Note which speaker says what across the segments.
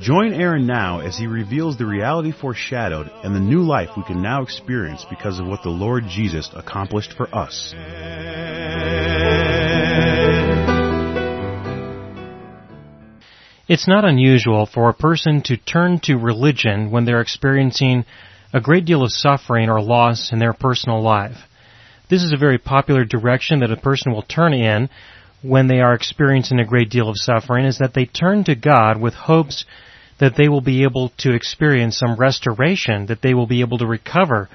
Speaker 1: Join Aaron now as he reveals the reality foreshadowed and the new life we can now experience because of what the Lord Jesus accomplished for us.
Speaker 2: It's not unusual for a person to turn to religion when they're experiencing a great deal of suffering or loss in their personal life. This is a very popular direction that a person will turn in when they are experiencing a great deal of suffering is that they turn to God with hopes that they will be able to experience some restoration, that they will be able to recover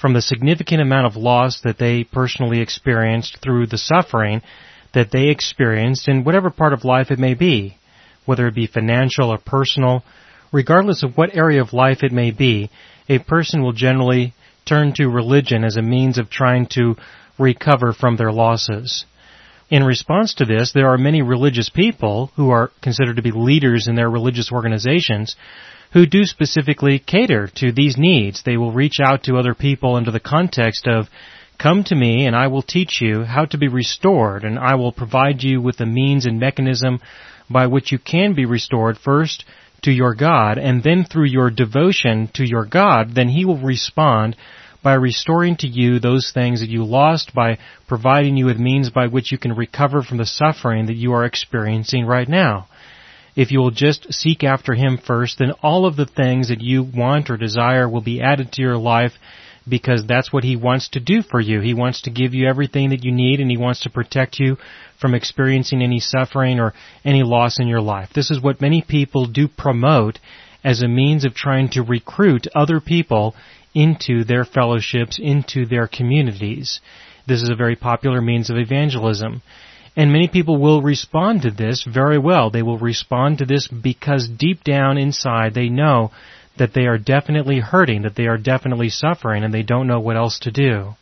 Speaker 2: from the significant amount of loss that they personally experienced through the suffering that they experienced in whatever part of life it may be, whether it be financial or personal, regardless of what area of life it may be, a person will generally turn to religion as a means of trying to recover from their losses. In response to this, there are many religious people who are considered to be leaders in their religious organizations who do specifically cater to these needs. They will reach out to other people into the context of, come to me and I will teach you how to be restored and I will provide you with the means and mechanism by which you can be restored first to your God and then through your devotion to your God, then He will respond by restoring to you those things that you lost, by providing you with means by which you can recover from the suffering that you are experiencing right now. If you will just seek after Him first, then all of the things that you want or desire will be added to your life because that's what He wants to do for you. He wants to give you everything that you need and He wants to protect you from experiencing any suffering or any loss in your life. This is what many people do promote as a means of trying to recruit other people into their fellowships, into their communities. This is a very popular means of evangelism. And many people will respond to this very well. They will respond to this because deep down inside they know that they are definitely hurting, that they are definitely suffering, and they don't know what else to do.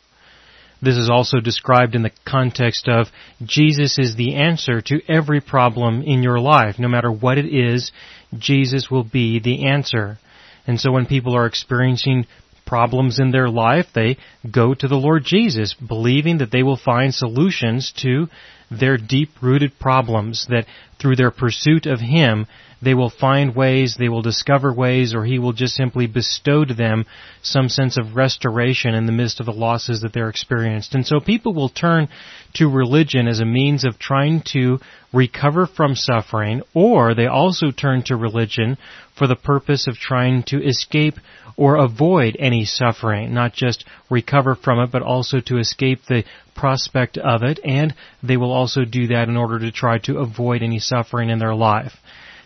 Speaker 2: This is also described in the context of Jesus is the answer to every problem in your life. No matter what it is, Jesus will be the answer. And so when people are experiencing problems in their life, they go to the Lord Jesus, believing that they will find solutions to their deep rooted problems, that through their pursuit of Him, they will find ways, they will discover ways, or He will just simply bestow to them some sense of restoration in the midst of the losses that they're experienced. And so people will turn to religion as a means of trying to recover from suffering, or they also turn to religion for the purpose of trying to escape or avoid any suffering, not just recover from it, but also to escape the prospect of it, and they will also do that in order to try to avoid any suffering in their life.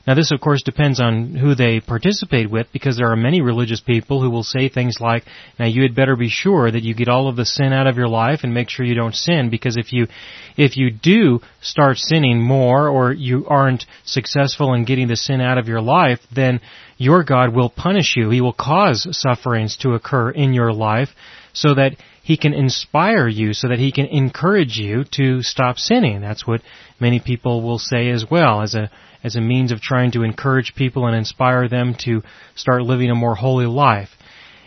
Speaker 2: Now this of course depends on who they participate with because there are many religious people who will say things like, now you had better be sure that you get all of the sin out of your life and make sure you don't sin because if you, if you do start sinning more or you aren't successful in getting the sin out of your life, then your God will punish you. He will cause sufferings to occur in your life so that he can inspire you so that he can encourage you to stop sinning. That's what many people will say as well as a as a means of trying to encourage people and inspire them to start living a more holy life.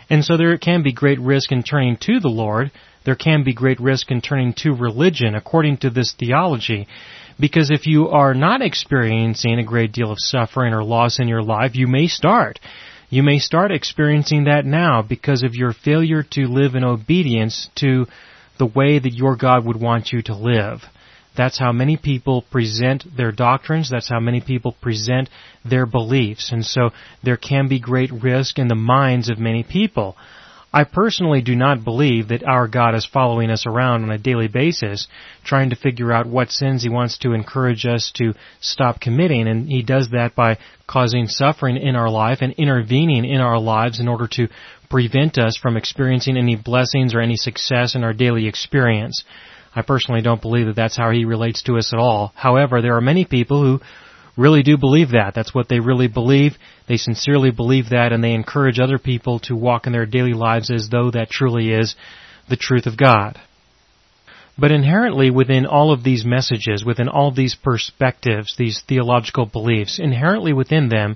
Speaker 2: And so there can be great risk in turning to the Lord. There can be great risk in turning to religion according to this theology. Because if you are not experiencing a great deal of suffering or loss in your life, you may start. You may start experiencing that now because of your failure to live in obedience to the way that your God would want you to live. That's how many people present their doctrines. That's how many people present their beliefs. And so there can be great risk in the minds of many people. I personally do not believe that our God is following us around on a daily basis, trying to figure out what sins He wants to encourage us to stop committing, and He does that by causing suffering in our life and intervening in our lives in order to prevent us from experiencing any blessings or any success in our daily experience. I personally don't believe that that's how he relates to us at all. However, there are many people who really do believe that. That's what they really believe. They sincerely believe that and they encourage other people to walk in their daily lives as though that truly is the truth of God. But inherently within all of these messages, within all these perspectives, these theological beliefs, inherently within them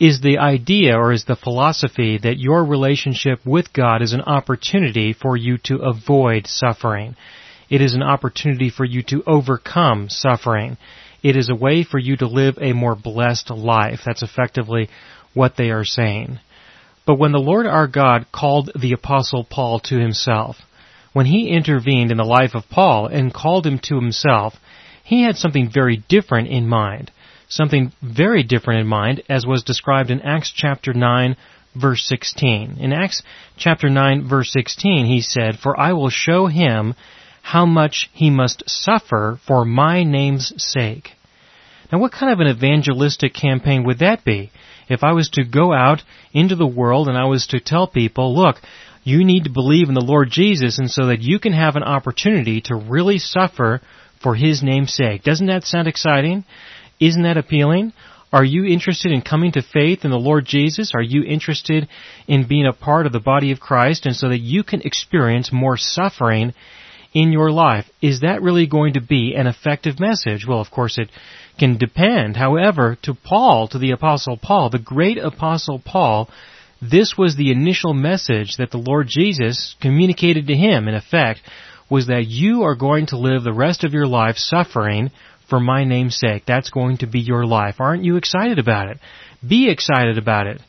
Speaker 2: is the idea or is the philosophy that your relationship with God is an opportunity for you to avoid suffering. It is an opportunity for you to overcome suffering. It is a way for you to live a more blessed life. That's effectively what they are saying. But when the Lord our God called the apostle Paul to himself, when he intervened in the life of Paul and called him to himself, he had something very different in mind. Something very different in mind as was described in Acts chapter 9 verse 16. In Acts chapter 9 verse 16 he said, For I will show him how much he must suffer for my name's sake. Now what kind of an evangelistic campaign would that be? If I was to go out into the world and I was to tell people, look, you need to believe in the Lord Jesus and so that you can have an opportunity to really suffer for His name's sake. Doesn't that sound exciting? Isn't that appealing? Are you interested in coming to faith in the Lord Jesus? Are you interested in being a part of the body of Christ and so that you can experience more suffering in your life? Is that really going to be an effective message? Well, of course it can depend. However, to Paul, to the apostle Paul, the great apostle Paul, this was the initial message that the Lord Jesus communicated to him, in effect, was that you are going to live the rest of your life suffering for my name's sake. That's going to be your life. Aren't you excited about it? Be excited about it.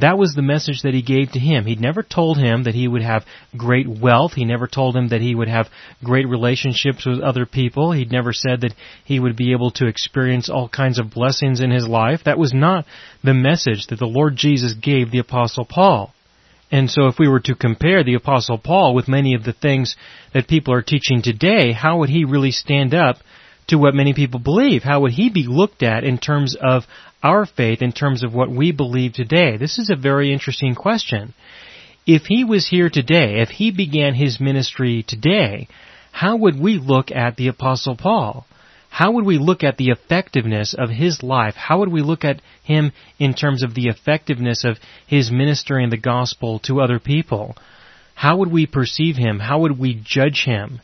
Speaker 2: That was the message that he gave to him. He'd never told him that he would have great wealth. He never told him that he would have great relationships with other people. He'd never said that he would be able to experience all kinds of blessings in his life. That was not the message that the Lord Jesus gave the apostle Paul. And so if we were to compare the apostle Paul with many of the things that people are teaching today, how would he really stand up to what many people believe? How would he be looked at in terms of our faith, in terms of what we believe today? This is a very interesting question. If he was here today, if he began his ministry today, how would we look at the apostle Paul? How would we look at the effectiveness of his life? How would we look at him in terms of the effectiveness of his ministering the gospel to other people? How would we perceive him? How would we judge him?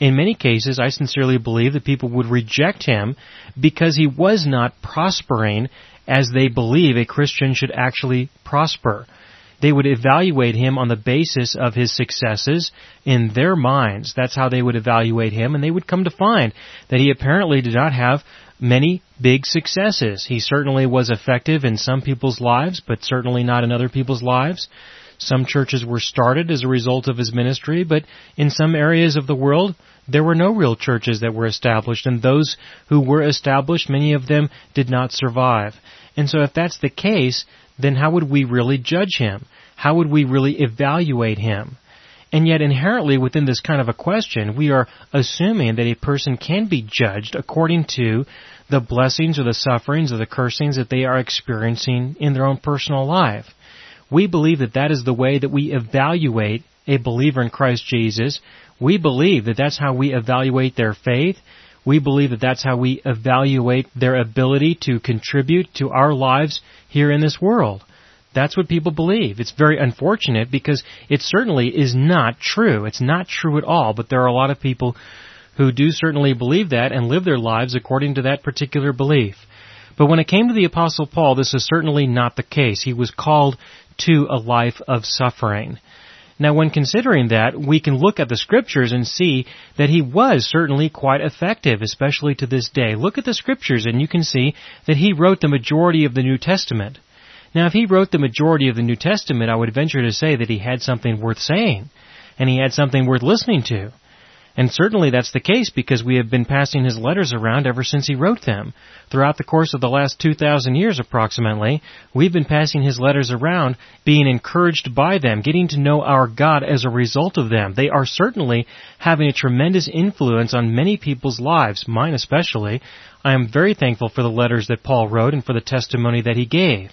Speaker 2: In many cases, I sincerely believe that people would reject him because he was not prospering as they believe a Christian should actually prosper. They would evaluate him on the basis of his successes in their minds. That's how they would evaluate him, and they would come to find that he apparently did not have many big successes. He certainly was effective in some people's lives, but certainly not in other people's lives. Some churches were started as a result of his ministry, but in some areas of the world, there were no real churches that were established, and those who were established, many of them did not survive. And so if that's the case, then how would we really judge him? How would we really evaluate him? And yet inherently within this kind of a question, we are assuming that a person can be judged according to the blessings or the sufferings or the cursings that they are experiencing in their own personal life. We believe that that is the way that we evaluate a believer in Christ Jesus. We believe that that's how we evaluate their faith. We believe that that's how we evaluate their ability to contribute to our lives here in this world. That's what people believe. It's very unfortunate because it certainly is not true. It's not true at all, but there are a lot of people who do certainly believe that and live their lives according to that particular belief. But when it came to the apostle Paul, this is certainly not the case. He was called to a life of suffering. Now when considering that, we can look at the scriptures and see that he was certainly quite effective, especially to this day. Look at the scriptures and you can see that he wrote the majority of the New Testament. Now if he wrote the majority of the New Testament, I would venture to say that he had something worth saying, and he had something worth listening to. And certainly that's the case because we have been passing his letters around ever since he wrote them. Throughout the course of the last 2,000 years approximately, we've been passing his letters around, being encouraged by them, getting to know our God as a result of them. They are certainly having a tremendous influence on many people's lives, mine especially. I am very thankful for the letters that Paul wrote and for the testimony that he gave.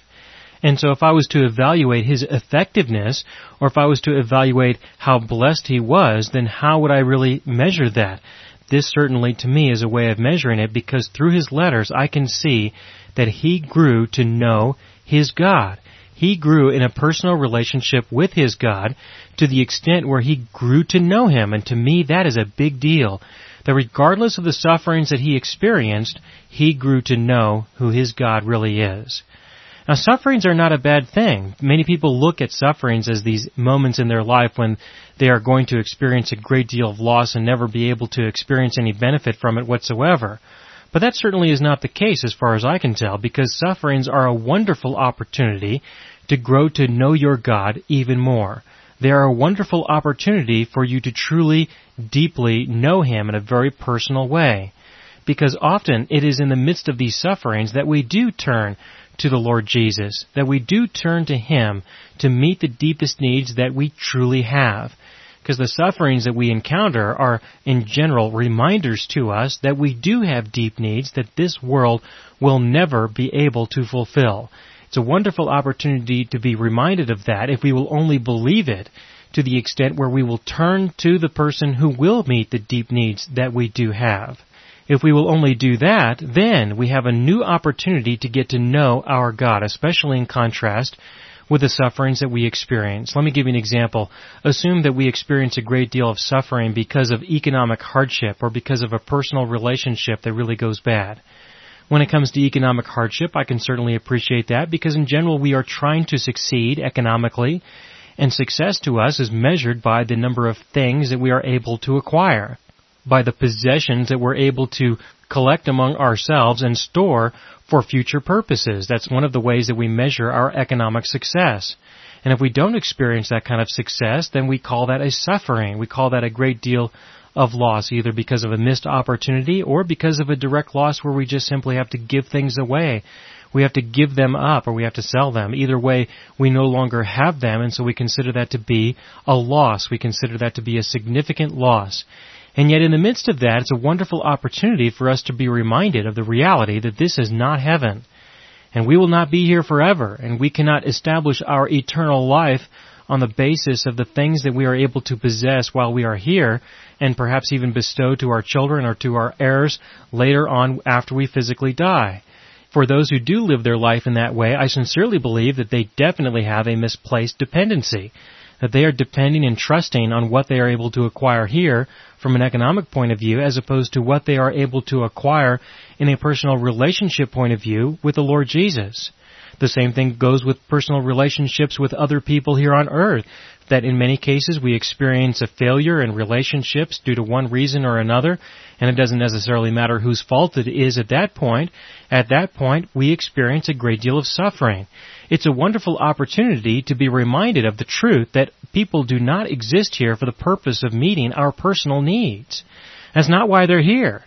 Speaker 2: And so if I was to evaluate his effectiveness, or if I was to evaluate how blessed he was, then how would I really measure that? this certainly to me is a way of measuring it because through his letters I can see that he grew to know his God. He grew in a personal relationship with his God to the extent where he grew to know him, and to me that is a big deal. That regardless of the sufferings that he experienced, he grew to know who his God really is. Now sufferings are not a bad thing. Many people look at sufferings as these moments in their life when they are going to experience a great deal of loss and never be able to experience any benefit from it whatsoever. But that certainly is not the case as far as I can tell because sufferings are a wonderful opportunity to grow to know your God even more. They are a wonderful opportunity for you to truly, deeply know Him in a very personal way. Because often it is in the midst of these sufferings that we do turn to the Lord Jesus, that we do turn to Him to meet the deepest needs that we truly have. Because the sufferings that we encounter are, in general, reminders to us that we do have deep needs that this world will never be able to fulfill. It's a wonderful opportunity to be reminded of that if we will only believe it to the extent where we will turn to the person who will meet the deep needs that we do have. If we will only do that, then we have a new opportunity to get to know our God, especially in contrast with the sufferings that we experience. Let me give you an example. Assume that we experience a great deal of suffering because of economic hardship or because of a personal relationship that really goes bad. When it comes to economic hardship, I can certainly appreciate that because in general we are trying to succeed economically and success to us is measured by the number of things that we are able to acquire by the possessions that we're able to collect among ourselves and store for future purposes. That's one of the ways that we measure our economic success. And if we don't experience that kind of success, then we call that a suffering. We call that a great deal of loss, either because of a missed opportunity or because of a direct loss where we just simply have to give things away. We have to give them up or we have to sell them. Either way, we no longer have them and so we consider that to be a loss. We consider that to be a significant loss. And yet in the midst of that, it's a wonderful opportunity for us to be reminded of the reality that this is not heaven. And we will not be here forever, and we cannot establish our eternal life on the basis of the things that we are able to possess while we are here, and perhaps even bestow to our children or to our heirs later on after we physically die. For those who do live their life in that way, I sincerely believe that they definitely have a misplaced dependency that they are depending and trusting on what they are able to acquire here from an economic point of view as opposed to what they are able to acquire in a personal relationship point of view with the Lord Jesus. The same thing goes with personal relationships with other people here on earth that in many cases we experience a failure in relationships due to one reason or another, and it doesn't necessarily matter whose fault it is at that point. At that point, we experience a great deal of suffering. It's a wonderful opportunity to be reminded of the truth that people do not exist here for the purpose of meeting our personal needs. That's not why they're here.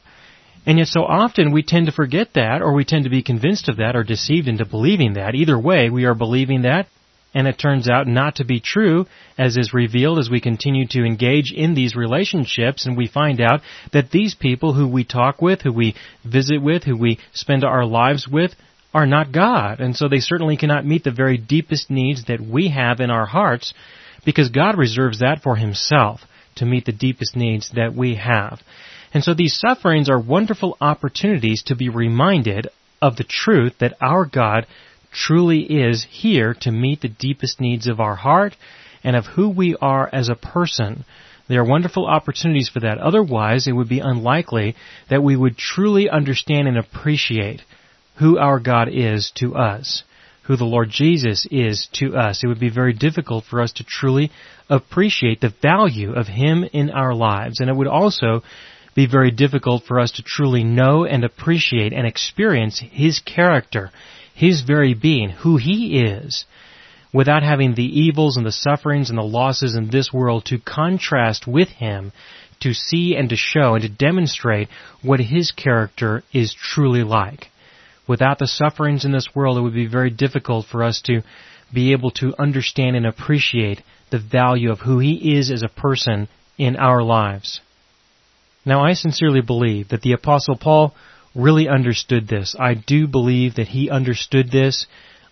Speaker 2: And yet so often we tend to forget that, or we tend to be convinced of that, or deceived into believing that. Either way, we are believing that, and it turns out not to be true, as is revealed as we continue to engage in these relationships, and we find out that these people who we talk with, who we visit with, who we spend our lives with, are not God, and so they certainly cannot meet the very deepest needs that we have in our hearts, because God reserves that for Himself to meet the deepest needs that we have. And so these sufferings are wonderful opportunities to be reminded of the truth that our God truly is here to meet the deepest needs of our heart and of who we are as a person. There are wonderful opportunities for that. Otherwise, it would be unlikely that we would truly understand and appreciate who our God is to us, who the Lord Jesus is to us. It would be very difficult for us to truly appreciate the value of Him in our lives. And it would also be very difficult for us to truly know and appreciate and experience His character his very being, who he is, without having the evils and the sufferings and the losses in this world to contrast with him, to see and to show and to demonstrate what his character is truly like. Without the sufferings in this world, it would be very difficult for us to be able to understand and appreciate the value of who he is as a person in our lives. Now I sincerely believe that the apostle Paul really understood this. I do believe that he understood this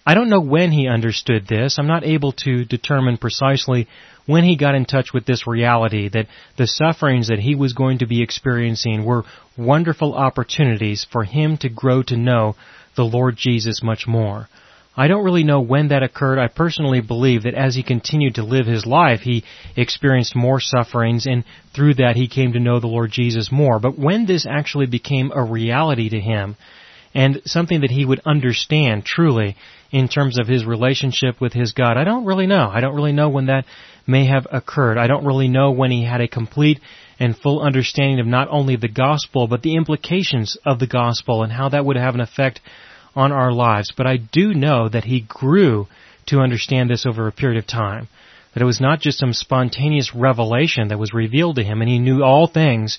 Speaker 2: I don't know when he understood this. I'm not able to determine precisely when he got in touch with this reality that the sufferings that he was going to be experiencing were wonderful opportunities for him to grow to know the Lord Jesus much more. I don't really know when that occurred. I personally believe that as he continued to live his life, he experienced more sufferings and through that he came to know the Lord Jesus more. But when this actually became a reality to him and something that he would understand truly in terms of his relationship with his God, I don't really know. I don't really know when that may have occurred. I don't really know when he had a complete and full understanding of not only the gospel, but the implications of the gospel and how that would have an effect on our lives. But I do know that he grew to understand this over a period of time. That it was not just some spontaneous revelation that was revealed to him, and he knew all things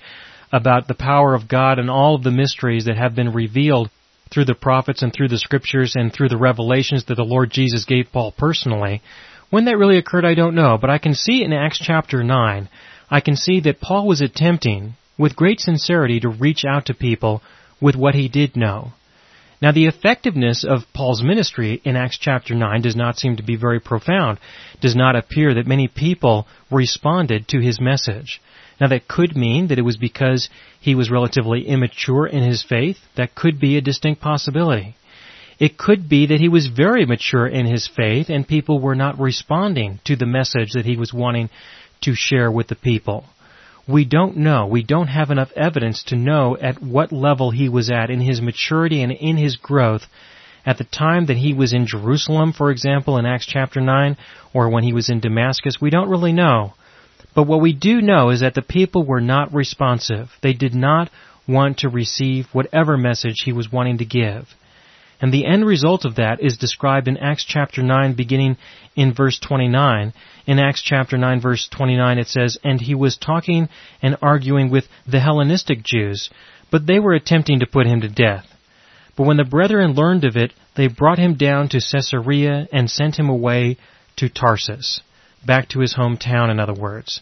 Speaker 2: about the power of God and all of the mysteries that have been revealed through the prophets and through the scriptures and through the revelations that the Lord Jesus gave Paul personally. When that really occurred, I don't know, but I can see in Acts chapter 9, I can see that Paul was attempting, with great sincerity, to reach out to people with what he did know. Now the effectiveness of Paul's ministry in Acts chapter 9 does not seem to be very profound. It does not appear that many people responded to his message. Now that could mean that it was because he was relatively immature in his faith. That could be a distinct possibility. It could be that he was very mature in his faith and people were not responding to the message that he was wanting to share with the people. We don't know. We don't have enough evidence to know at what level he was at in his maturity and in his growth at the time that he was in Jerusalem, for example, in Acts chapter 9, or when he was in Damascus. We don't really know. But what we do know is that the people were not responsive. They did not want to receive whatever message he was wanting to give. And the end result of that is described in Acts chapter 9 beginning in verse 29. In Acts chapter 9 verse 29 it says, And he was talking and arguing with the Hellenistic Jews, but they were attempting to put him to death. But when the brethren learned of it, they brought him down to Caesarea and sent him away to Tarsus. Back to his hometown, in other words.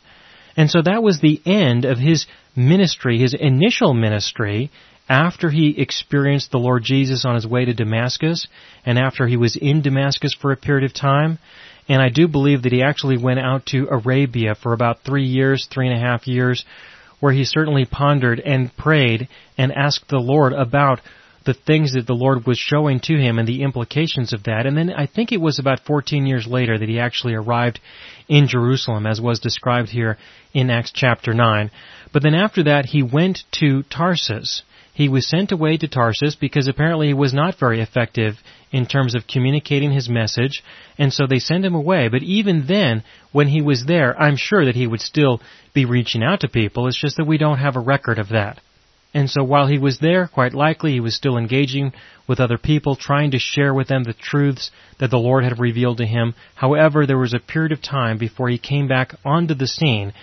Speaker 2: And so that was the end of his ministry, his initial ministry, after he experienced the Lord Jesus on his way to Damascus and after he was in Damascus for a period of time. And I do believe that he actually went out to Arabia for about three years, three and a half years, where he certainly pondered and prayed and asked the Lord about the things that the Lord was showing to him and the implications of that. And then I think it was about 14 years later that he actually arrived in Jerusalem, as was described here in Acts chapter 9. But then after that, he went to Tarsus he was sent away to Tarsus because apparently he was not very effective in terms of communicating his message, and so they sent him away. But even then, when he was there, I'm sure that he would still be reaching out to people. It's just that we don't have a record of that. And so while he was there, quite likely he was still engaging with other people, trying to share with them the truths that the Lord had revealed to him. However, there was a period of time before he came back onto the scene.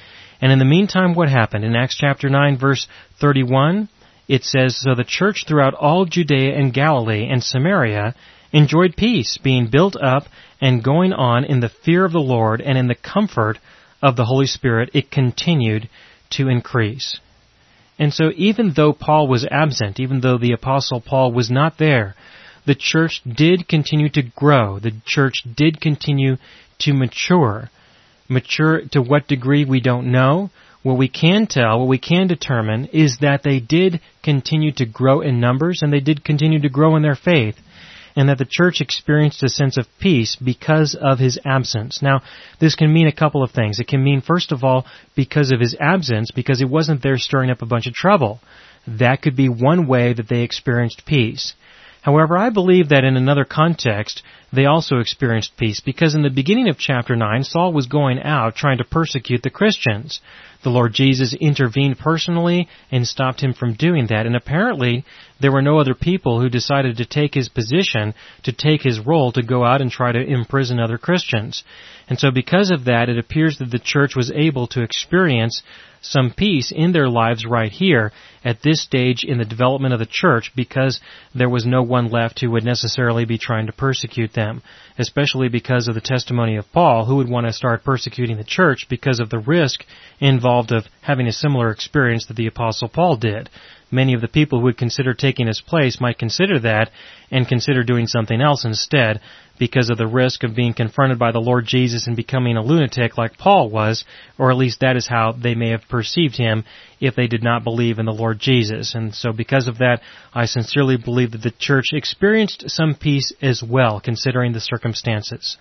Speaker 2: And in the meantime, what happened? In Acts chapter 9 verse 31, it says, So the church throughout all Judea and Galilee and Samaria enjoyed peace, being built up and going on in the fear of the Lord and in the comfort of the Holy Spirit, it continued to increase. And so even though Paul was absent, even though the apostle Paul was not there, the church did continue to grow. The church did continue to mature. Mature to what degree we don't know, what we can tell, what we can determine, is that they did continue to grow in numbers and they did continue to grow in their faith, and that the church experienced a sense of peace because of his absence. Now, this can mean a couple of things. It can mean, first of all, because of his absence, because he wasn't there stirring up a bunch of trouble. That could be one way that they experienced peace. However, I believe that in another context, they also experienced peace because in the beginning of chapter 9, Saul was going out trying to persecute the Christians. The Lord Jesus intervened personally and stopped him from doing that. And apparently, there were no other people who decided to take his position, to take his role to go out and try to imprison other Christians. And so because of that, it appears that the church was able to experience some peace in their lives right here at this stage in the development of the church because there was no one left who would necessarily be trying to persecute them, especially because of the testimony of Paul, who would want to start persecuting the church because of the risk involved of having a similar experience that the apostle Paul did. Many of the people who would consider taking his place might consider that and consider doing something else instead because of the risk of being confronted by the Lord Jesus and becoming a lunatic like Paul was, or at least that is how they may have perceived him if they did not believe in the Lord Jesus. And so because of that, I sincerely believe that the church experienced some peace as well, considering the circumstances.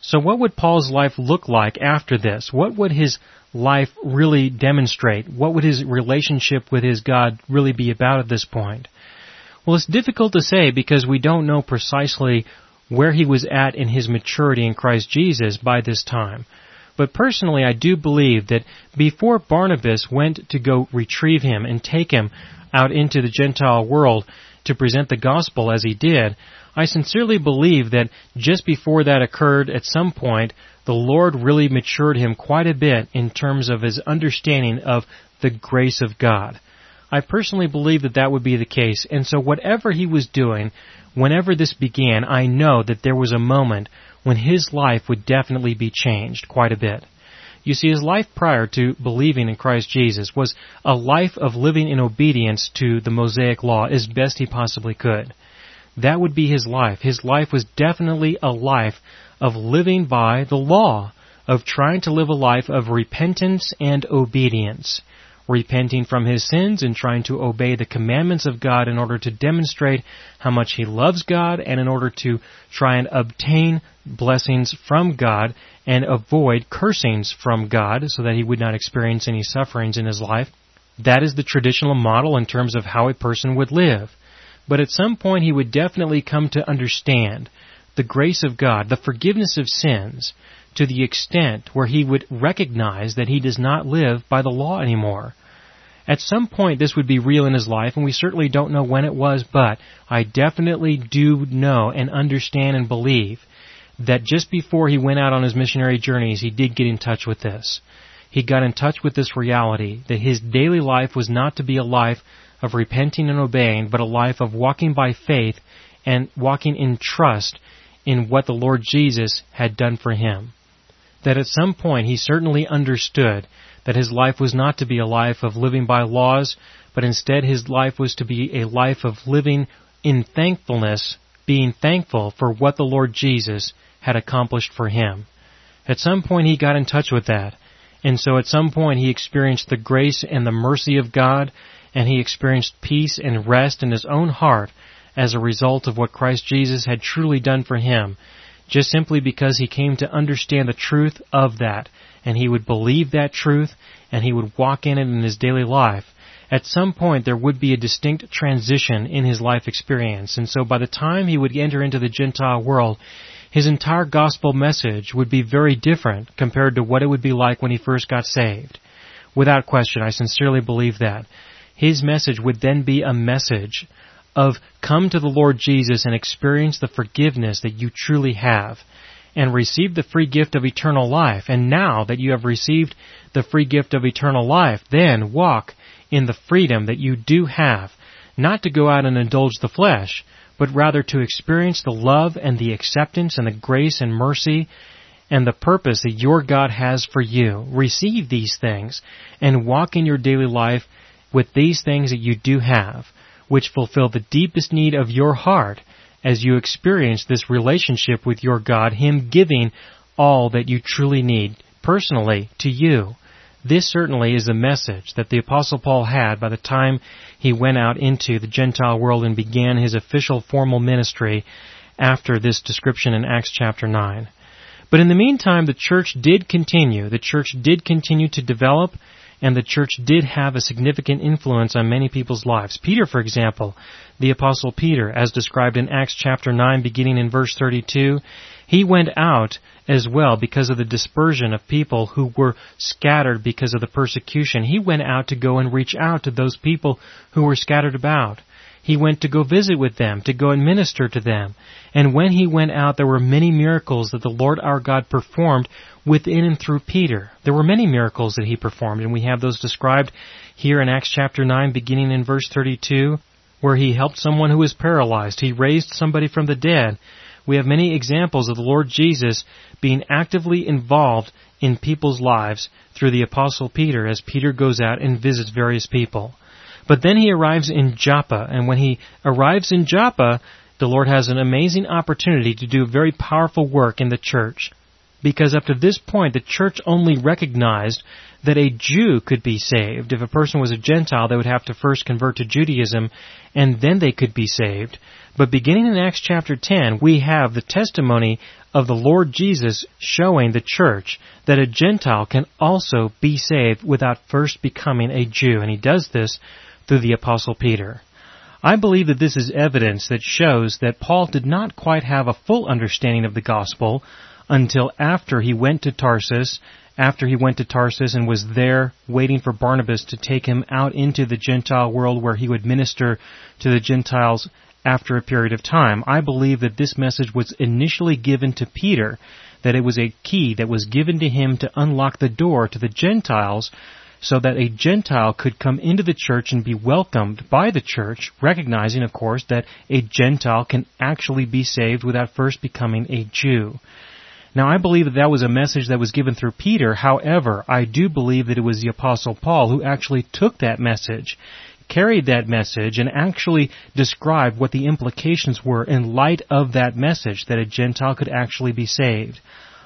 Speaker 2: So what would Paul's life look like after this? What would his life really demonstrate? What would his relationship with his God really be about at this point? Well, it's difficult to say because we don't know precisely where he was at in his maturity in Christ Jesus by this time. But personally, I do believe that before Barnabas went to go retrieve him and take him out into the Gentile world to present the gospel as he did, I sincerely believe that just before that occurred at some point, the Lord really matured him quite a bit in terms of his understanding of the grace of God. I personally believe that that would be the case, and so whatever he was doing, whenever this began, I know that there was a moment when his life would definitely be changed quite a bit. You see, his life prior to believing in Christ Jesus was a life of living in obedience to the Mosaic law as best he possibly could. That would be his life. His life was definitely a life of living by the law, of trying to live a life of repentance and obedience. Repenting from his sins and trying to obey the commandments of God in order to demonstrate how much he loves God and in order to try and obtain blessings from God and avoid cursings from God so that he would not experience any sufferings in his life. That is the traditional model in terms of how a person would live but at some point he would definitely come to understand the grace of God, the forgiveness of sins, to the extent where he would recognize that he does not live by the law anymore. At some point this would be real in his life, and we certainly don't know when it was, but I definitely do know and understand and believe that just before he went out on his missionary journeys, he did get in touch with this. He got in touch with this reality that his daily life was not to be a life of repenting and obeying, but a life of walking by faith and walking in trust in what the Lord Jesus had done for him. That at some point he certainly understood that his life was not to be a life of living by laws, but instead his life was to be a life of living in thankfulness, being thankful for what the Lord Jesus had accomplished for him. At some point he got in touch with that. And so at some point he experienced the grace and the mercy of God and he experienced peace and rest in his own heart as a result of what Christ Jesus had truly done for him, just simply because he came to understand the truth of that, and he would believe that truth, and he would walk in it in his daily life. At some point there would be a distinct transition in his life experience, and so by the time he would enter into the Gentile world, his entire gospel message would be very different compared to what it would be like when he first got saved. Without question, I sincerely believe that his message would then be a message of come to the Lord Jesus and experience the forgiveness that you truly have and receive the free gift of eternal life. And now that you have received the free gift of eternal life, then walk in the freedom that you do have, not to go out and indulge the flesh, but rather to experience the love and the acceptance and the grace and mercy and the purpose that your God has for you. Receive these things and walk in your daily life with these things that you do have, which fulfill the deepest need of your heart as you experience this relationship with your God, Him giving all that you truly need personally to you. This certainly is the message that the Apostle Paul had by the time he went out into the Gentile world and began his official formal ministry after this description in Acts chapter 9. But in the meantime, the church did continue. The church did continue to develop and the church did have a significant influence on many people's lives. Peter, for example, the apostle Peter, as described in Acts chapter 9 beginning in verse 32, he went out as well because of the dispersion of people who were scattered because of the persecution. He went out to go and reach out to those people who were scattered about. He went to go visit with them, to go and minister to them. And when he went out, there were many miracles that the Lord our God performed within and through Peter. There were many miracles that he performed, and we have those described here in Acts chapter 9, beginning in verse 32, where he helped someone who was paralyzed. He raised somebody from the dead. we have many examples of the Lord Jesus being actively involved in people's lives through the Apostle Peter as Peter goes out and visits various people. But then he arrives in Joppa, and when he arrives in Joppa, the Lord has an amazing opportunity to do very powerful work in the church. Because up to this point, the church only recognized that a Jew could be saved. If a person was a Gentile, they would have to first convert to Judaism, and then they could be saved. But beginning in Acts chapter 10, we have the testimony of the Lord Jesus showing the church that a Gentile can also be saved without first becoming a Jew. And he does this through the Apostle Peter. I believe that this is evidence that shows that Paul did not quite have a full understanding of the gospel until after he went to Tarsus after he went to Tarsus and was there waiting for Barnabas to take him out into the Gentile world where he would minister to the Gentiles after a period of time. I believe that this message was initially given to Peter, that it was a key that was given to him to unlock the door to the Gentiles so that a Gentile could come into the church and be welcomed by the church, recognizing, of course, that a Gentile can actually be saved without first becoming a Jew. Now I believe that that was a message that was given through Peter. However, I do believe that it was the apostle Paul who actually took that message, carried that message, and actually described what the implications were in light of that message that a Gentile could actually be saved.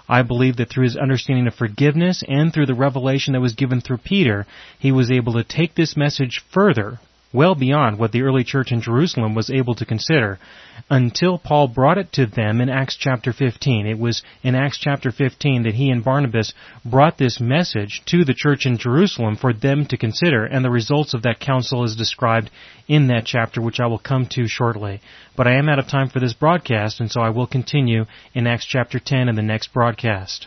Speaker 2: I believe that through his understanding of forgiveness and through the revelation that was given through Peter, he was able to take this message further well beyond what the early church in Jerusalem was able to consider until Paul brought it to them in Acts chapter 15. It was in Acts chapter 15 that he and Barnabas brought this message to the church in Jerusalem for them to consider, and the results of that council is described in that chapter, which I will come to shortly. But I am out of time for this broadcast, and so I will continue in Acts chapter 10 in the next broadcast.